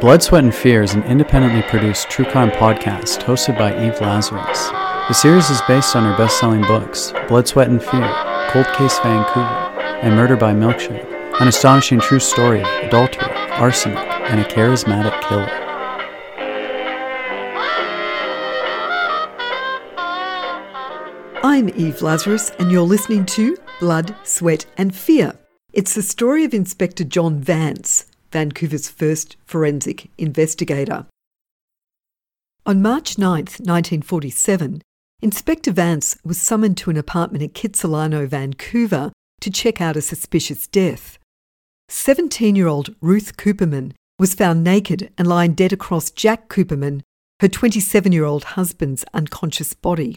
Blood, Sweat, and Fear is an independently produced true crime podcast hosted by Eve Lazarus. The series is based on her best selling books Blood, Sweat, and Fear, Cold Case Vancouver, and Murder by Milkshake, an astonishing true story of adultery, arson, and a charismatic killer. I'm Eve Lazarus, and you're listening to Blood, Sweat, and Fear. It's the story of Inspector John Vance, Vancouver's first forensic investigator. On March 9, 1947, Inspector Vance was summoned to an apartment at Kitsilano, Vancouver, to check out a suspicious death. 17 year old Ruth Cooperman was found naked and lying dead across Jack Cooperman, her 27 year old husband's unconscious body.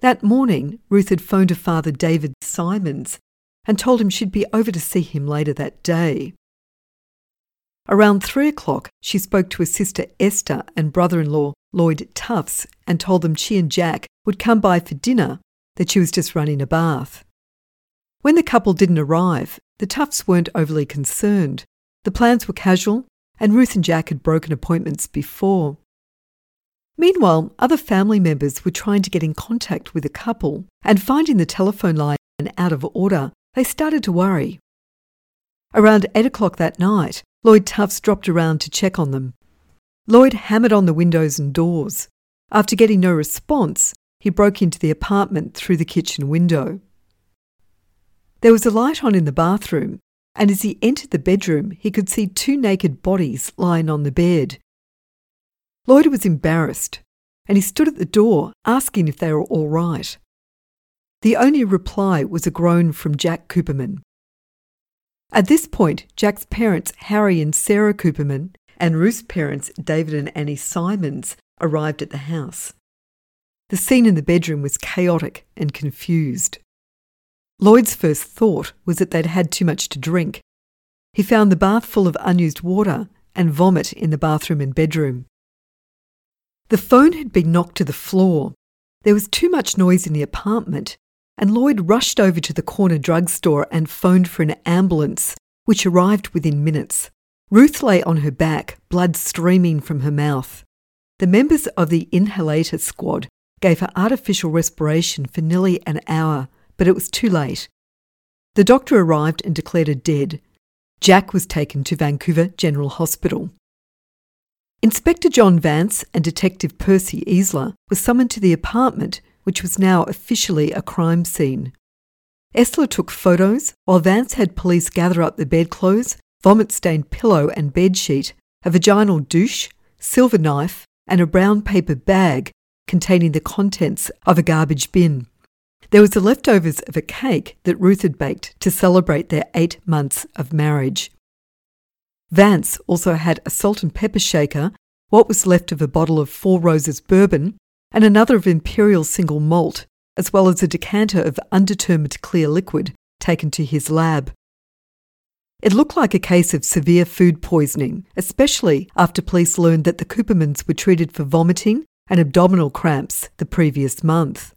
That morning, Ruth had phoned her father, David Simons, and told him she'd be over to see him later that day. Around three o'clock, she spoke to her sister Esther and brother in law Lloyd Tufts and told them she and Jack would come by for dinner, that she was just running a bath. When the couple didn't arrive, the Tufts weren't overly concerned. The plans were casual, and Ruth and Jack had broken appointments before. Meanwhile, other family members were trying to get in contact with the couple, and finding the telephone line out of order, they started to worry. Around 8 o'clock that night, Lloyd Tufts dropped around to check on them. Lloyd hammered on the windows and doors. After getting no response, he broke into the apartment through the kitchen window. There was a light on in the bathroom, and as he entered the bedroom, he could see two naked bodies lying on the bed. Lloyd was embarrassed, and he stood at the door asking if they were all right. The only reply was a groan from Jack Cooperman. At this point, Jack's parents, Harry and Sarah Cooperman, and Ruth's parents, David and Annie Simons, arrived at the house. The scene in the bedroom was chaotic and confused. Lloyd's first thought was that they'd had too much to drink. He found the bath full of unused water and vomit in the bathroom and bedroom. The phone had been knocked to the floor. There was too much noise in the apartment, and Lloyd rushed over to the corner drugstore and phoned for an ambulance, which arrived within minutes. Ruth lay on her back, blood streaming from her mouth. The members of the inhalator squad gave her artificial respiration for nearly an hour but it was too late. The doctor arrived and declared her dead. Jack was taken to Vancouver General Hospital. Inspector John Vance and Detective Percy Easler were summoned to the apartment, which was now officially a crime scene. Easler took photos, while Vance had police gather up the bedclothes, vomit stained pillow and bedsheet, a vaginal douche, silver knife, and a brown paper bag containing the contents of a garbage bin. There was the leftovers of a cake that Ruth had baked to celebrate their eight months of marriage. Vance also had a salt and pepper shaker, what was left of a bottle of Four Roses bourbon, and another of Imperial single malt, as well as a decanter of undetermined clear liquid taken to his lab. It looked like a case of severe food poisoning, especially after police learned that the Coopermans were treated for vomiting and abdominal cramps the previous month.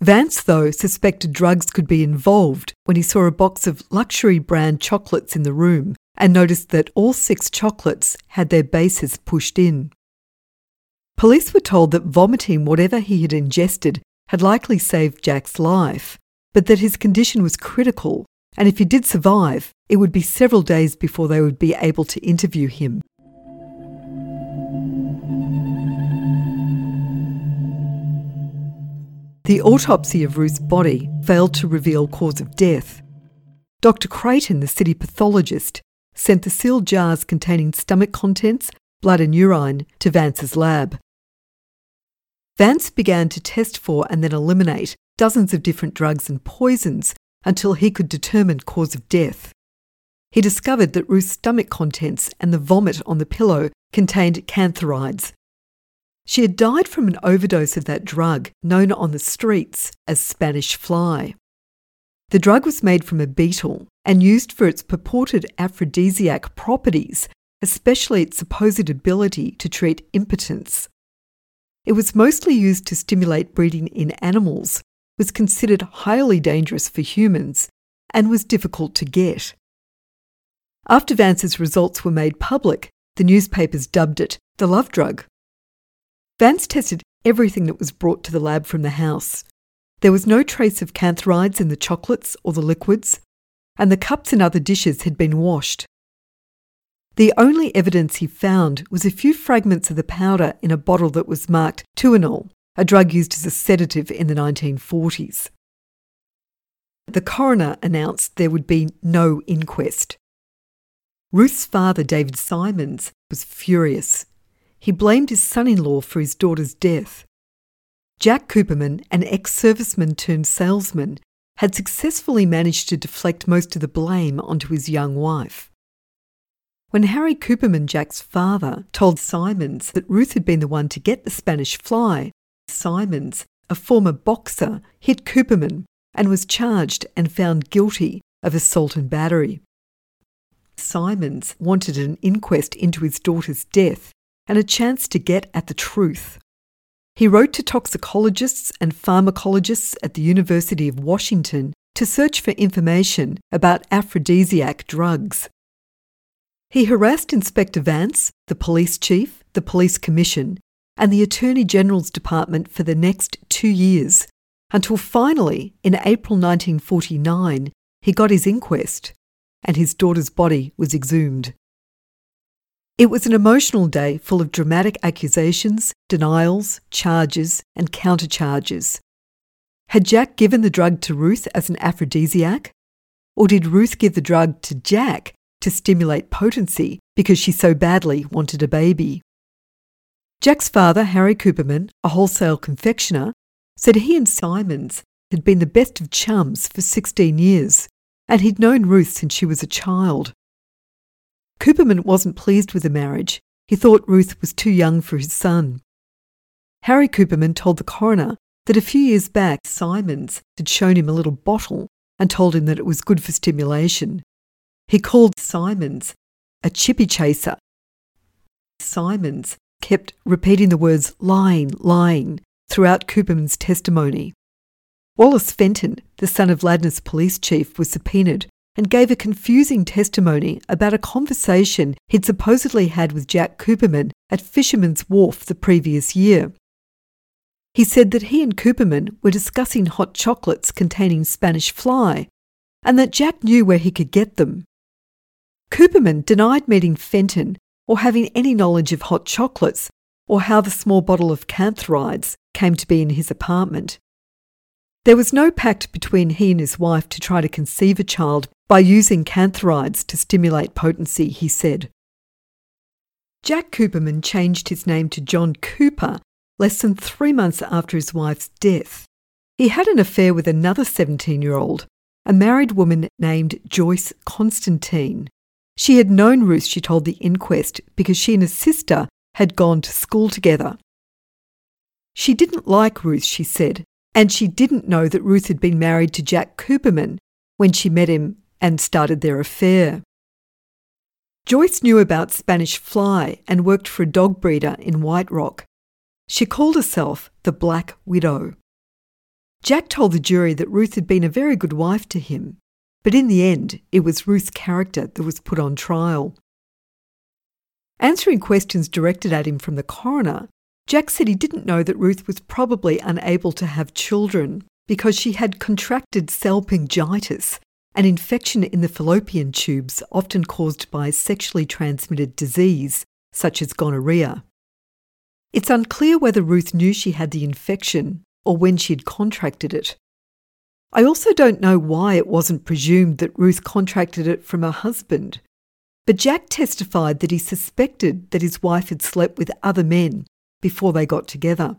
Vance, though, suspected drugs could be involved when he saw a box of luxury brand chocolates in the room and noticed that all six chocolates had their bases pushed in. Police were told that vomiting whatever he had ingested had likely saved Jack's life, but that his condition was critical, and if he did survive, it would be several days before they would be able to interview him. The autopsy of Ruth's body failed to reveal cause of death. Dr. Creighton, the city pathologist, sent the sealed jars containing stomach contents, blood, and urine to Vance's lab. Vance began to test for and then eliminate dozens of different drugs and poisons until he could determine cause of death. He discovered that Ruth's stomach contents and the vomit on the pillow contained cantharides, she had died from an overdose of that drug, known on the streets as Spanish fly. The drug was made from a beetle and used for its purported aphrodisiac properties, especially its supposed ability to treat impotence. It was mostly used to stimulate breeding in animals, was considered highly dangerous for humans, and was difficult to get. After Vance's results were made public, the newspapers dubbed it the love drug. Vance tested everything that was brought to the lab from the house. There was no trace of cantharides in the chocolates or the liquids, and the cups and other dishes had been washed. The only evidence he found was a few fragments of the powder in a bottle that was marked Tuinal, a drug used as a sedative in the 1940s. The coroner announced there would be no inquest. Ruth's father, David Simons, was furious. He blamed his son in law for his daughter's death. Jack Cooperman, an ex serviceman turned salesman, had successfully managed to deflect most of the blame onto his young wife. When Harry Cooperman, Jack's father, told Simons that Ruth had been the one to get the Spanish fly, Simons, a former boxer, hit Cooperman and was charged and found guilty of assault and battery. Simons wanted an inquest into his daughter's death and a chance to get at the truth. He wrote to toxicologists and pharmacologists at the University of Washington to search for information about aphrodisiac drugs. He harassed Inspector Vance, the police chief, the police commission, and the Attorney General's Department for the next two years, until finally, in April 1949, he got his inquest and his daughter's body was exhumed. It was an emotional day full of dramatic accusations, denials, charges, and countercharges. Had Jack given the drug to Ruth as an aphrodisiac? Or did Ruth give the drug to Jack to stimulate potency because she so badly wanted a baby? Jack's father, Harry Cooperman, a wholesale confectioner, said he and Simons had been the best of chums for 16 years and he'd known Ruth since she was a child. Cooperman wasn't pleased with the marriage. He thought Ruth was too young for his son. Harry Cooperman told the coroner that a few years back Simons had shown him a little bottle and told him that it was good for stimulation. He called Simons a chippy chaser. Simons kept repeating the words lying, lying throughout Cooperman's testimony. Wallace Fenton, the son of Ladner's police chief, was subpoenaed and gave a confusing testimony about a conversation he'd supposedly had with Jack Cooperman at Fisherman's Wharf the previous year. He said that he and Cooperman were discussing hot chocolates containing Spanish fly and that Jack knew where he could get them. Cooperman denied meeting Fenton or having any knowledge of hot chocolates or how the small bottle of cantharides came to be in his apartment. There was no pact between he and his wife to try to conceive a child by using cantharides to stimulate potency, he said. Jack Cooperman changed his name to John Cooper less than three months after his wife's death. He had an affair with another 17 year old, a married woman named Joyce Constantine. She had known Ruth, she told the inquest, because she and her sister had gone to school together. She didn't like Ruth, she said, and she didn't know that Ruth had been married to Jack Cooperman when she met him and started their affair. Joyce knew about Spanish fly and worked for a dog breeder in White Rock. She called herself the Black Widow. Jack told the jury that Ruth had been a very good wife to him, but in the end, it was Ruth's character that was put on trial. Answering questions directed at him from the coroner, Jack said he didn't know that Ruth was probably unable to have children because she had contracted salpingitis, an infection in the fallopian tubes often caused by sexually transmitted disease, such as gonorrhea. It's unclear whether Ruth knew she had the infection or when she had contracted it. I also don't know why it wasn't presumed that Ruth contracted it from her husband. But Jack testified that he suspected that his wife had slept with other men before they got together.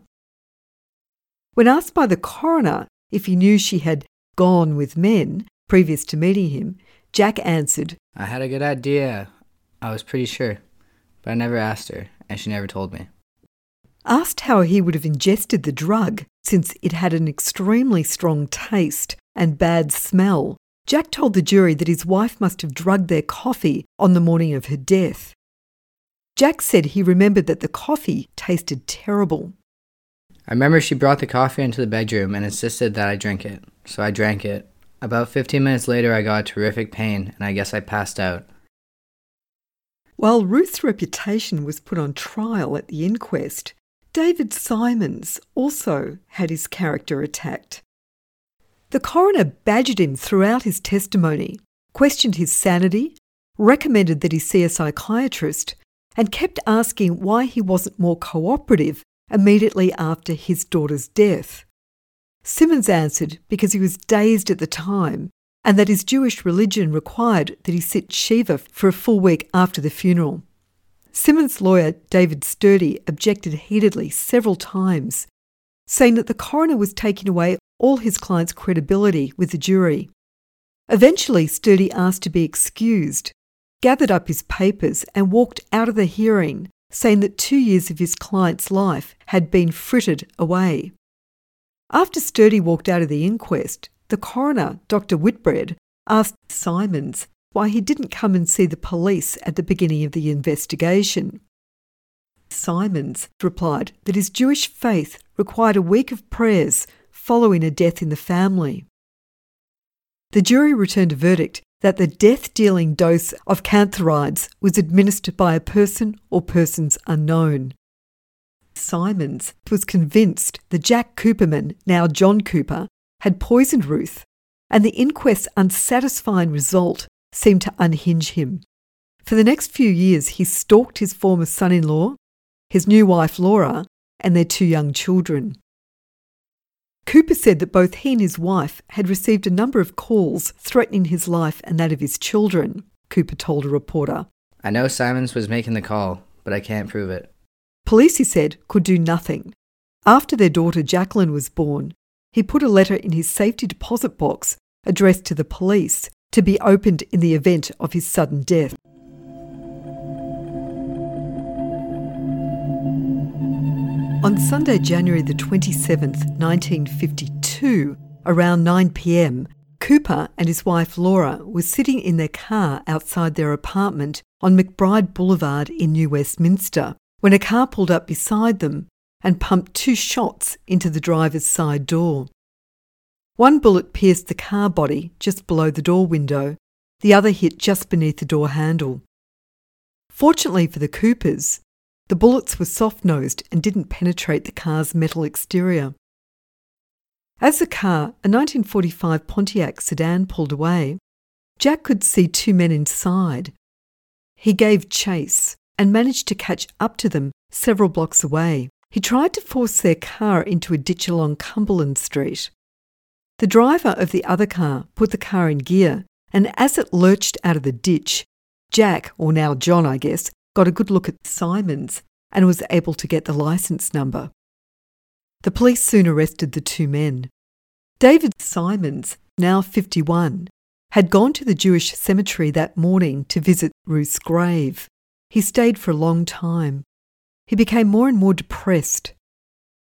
When asked by the coroner if he knew she had gone with men previous to meeting him, Jack answered, I had a good idea. I was pretty sure, but I never asked her, and she never told me. Asked how he would have ingested the drug, since it had an extremely strong taste and bad smell, Jack told the jury that his wife must have drugged their coffee on the morning of her death. Jack said he remembered that the coffee tasted terrible. I remember she brought the coffee into the bedroom and insisted that I drink it, so I drank it. About 15 minutes later, I got a terrific pain, and I guess I passed out. While Ruth's reputation was put on trial at the inquest, David Simons also had his character attacked. The coroner badgered him throughout his testimony, questioned his sanity, recommended that he see a psychiatrist, and kept asking why he wasn't more cooperative immediately after his daughter's death. Simons answered because he was dazed at the time and that his Jewish religion required that he sit Shiva for a full week after the funeral. Simons' lawyer, David Sturdy, objected heatedly several times, saying that the coroner was taking away all his client's credibility with the jury. Eventually, Sturdy asked to be excused, gathered up his papers, and walked out of the hearing, saying that two years of his client's life had been frittered away. After Sturdy walked out of the inquest, the coroner, Dr. Whitbread, asked Simons why he didn't come and see the police at the beginning of the investigation. Simons replied that his Jewish faith required a week of prayers following a death in the family. The jury returned a verdict that the death dealing dose of cantharides was administered by a person or persons unknown. Simons was convinced that Jack Cooperman, now John Cooper, had poisoned Ruth, and the inquest's unsatisfying result seemed to unhinge him. For the next few years, he stalked his former son in law, his new wife Laura, and their two young children. Cooper said that both he and his wife had received a number of calls threatening his life and that of his children, Cooper told a reporter. I know Simons was making the call, but I can't prove it. Police, he said, could do nothing. After their daughter Jacqueline was born, he put a letter in his safety deposit box addressed to the police to be opened in the event of his sudden death. On Sunday, January the 27th, 1952, around 9 pm, Cooper and his wife Laura were sitting in their car outside their apartment on McBride Boulevard in New Westminster when a car pulled up beside them and pumped two shots into the driver's side door. One bullet pierced the car body just below the door window, the other hit just beneath the door handle. Fortunately for the Coopers, the bullets were soft nosed and didn't penetrate the car's metal exterior. As the car, a 1945 Pontiac sedan, pulled away, Jack could see two men inside. He gave chase and managed to catch up to them several blocks away. He tried to force their car into a ditch along Cumberland Street. The driver of the other car put the car in gear, and as it lurched out of the ditch, Jack, or now John, I guess, got a good look at Simons and was able to get the license number. The police soon arrested the two men. David Simons, now 51, had gone to the Jewish cemetery that morning to visit Ruth's grave. He stayed for a long time. He became more and more depressed.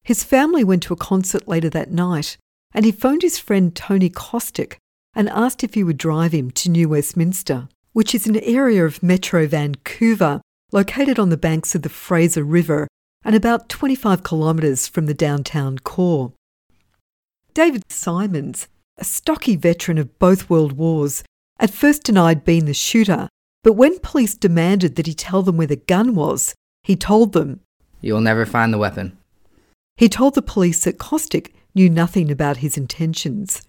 His family went to a concert later that night, and he phoned his friend Tony Kostick and asked if he would drive him to New Westminster, which is an area of Metro Vancouver located on the banks of the Fraser River and about 25 kilometres from the downtown core. David Simons, a stocky veteran of both world wars, at first denied being the shooter, but when police demanded that he tell them where the gun was, he told them, You'll never find the weapon. He told the police that Kostick knew nothing about his intentions.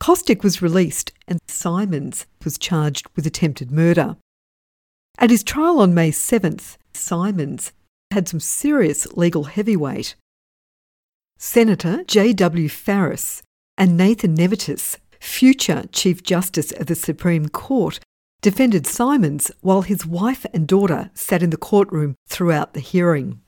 Kostick was released and Simons was charged with attempted murder. At his trial on May 7th, Simons had some serious legal heavyweight. Senator J.W. Farris and Nathan Nemetz, future Chief Justice of the Supreme Court, defended Simons while his wife and daughter sat in the courtroom throughout the hearing.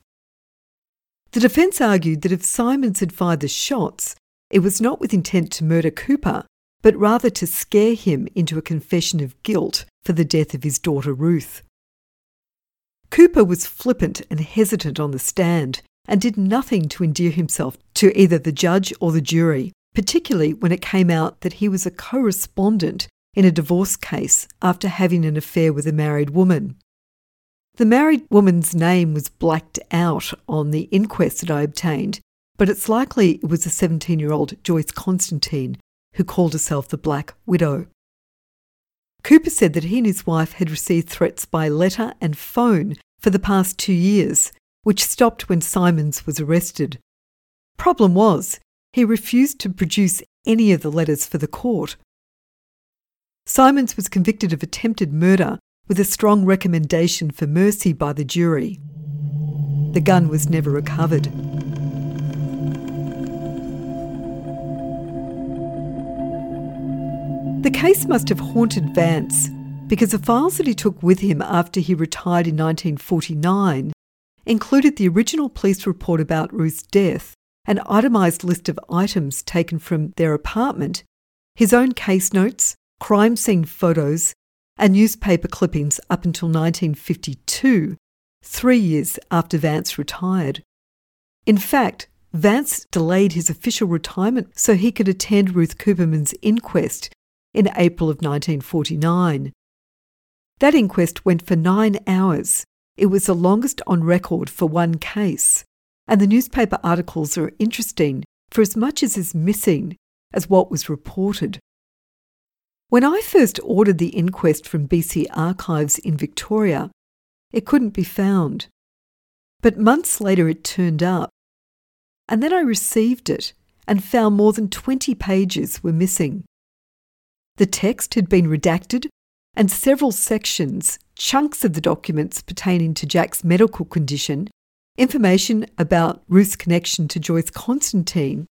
The defence argued that if Simons had fired the shots, it was not with intent to murder Cooper, but rather to scare him into a confession of guilt for the death of his daughter Ruth. Cooper was flippant and hesitant on the stand and did nothing to endear himself to either the judge or the jury, particularly when it came out that he was a co respondent in a divorce case after having an affair with a married woman. The married woman's name was blacked out on the inquest that I obtained, but it's likely it was a 17 year old Joyce Constantine who called herself the Black Widow. Cooper said that he and his wife had received threats by letter and phone for the past two years, which stopped when Simons was arrested. Problem was, he refused to produce any of the letters for the court. Simons was convicted of attempted murder with a strong recommendation for mercy by the jury. The gun was never recovered. The case must have haunted Vance because the files that he took with him after he retired in 1949 included the original police report about Ruth's death, an itemised list of items taken from their apartment, his own case notes, crime scene photos, and newspaper clippings up until 1952, three years after Vance retired. In fact, Vance delayed his official retirement so he could attend Ruth Cooperman's inquest in April of 1949. That inquest went for nine hours. It was the longest on record for one case, and the newspaper articles are interesting for as much as is missing as what was reported. When I first ordered the inquest from BC Archives in Victoria, it couldn't be found. But months later it turned up. And then I received it and found more than 20 pages were missing. The text had been redacted, and several sections, chunks of the documents pertaining to Jack's medical condition, information about Ruth's connection to Joyce Constantine,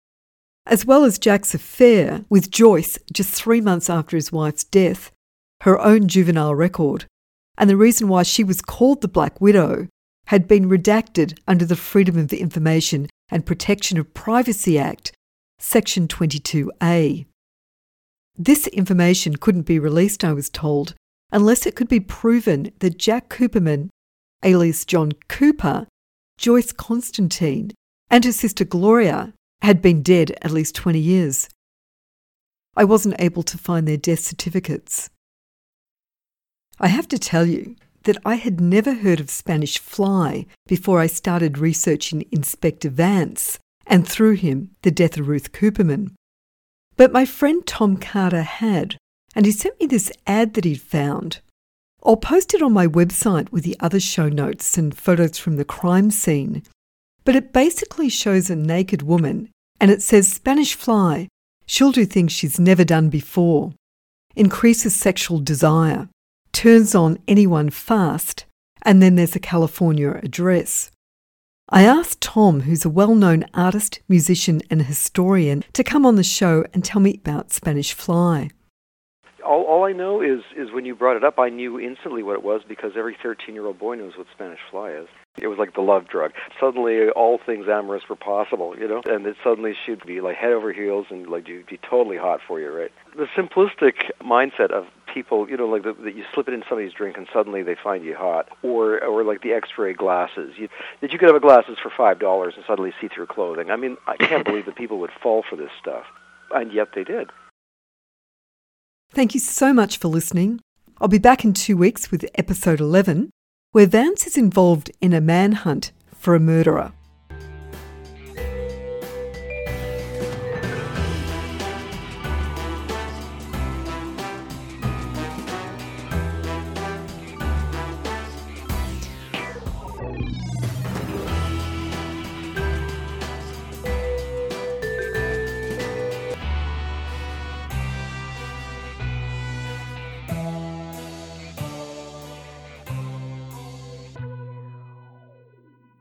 as well as Jack's affair with Joyce just three months after his wife's death, her own juvenile record, and the reason why she was called the Black Widow had been redacted under the Freedom of Information and Protection of Privacy Act, Section 22A. This information couldn't be released, I was told, unless it could be proven that Jack Cooperman, alias John Cooper, Joyce Constantine, and her sister Gloria had been dead at least 20 years. I wasn't able to find their death certificates. I have to tell you that I had never heard of Spanish fly before I started researching Inspector Vance and through him the death of Ruth Cooperman. But my friend Tom Carter had, and he sent me this ad that he'd found. I'll post it on my website with the other show notes and photos from the crime scene but it basically shows a naked woman and it says Spanish fly. She'll do things she's never done before, increases sexual desire, turns on anyone fast, and then there's a California address. I asked Tom, who's a well known artist, musician, and historian, to come on the show and tell me about Spanish Fly. All, all I know is, is when you brought it up, I knew instantly what it was because every 13 year old boy knows what Spanish Fly is. It was like the love drug. Suddenly, all things amorous were possible, you know, and it suddenly she'd be like head over heels and like you'd be totally hot for you, right? The simplistic mindset of people, you know, like that you slip it in somebody's drink and suddenly they find you hot, or or like the X-ray glasses. You, that you could have a glasses for five dollars and suddenly see through clothing. I mean, I can't believe that people would fall for this stuff, and yet they did. Thank you so much for listening. I'll be back in two weeks with episode 11 where Vance is involved in a manhunt for a murderer.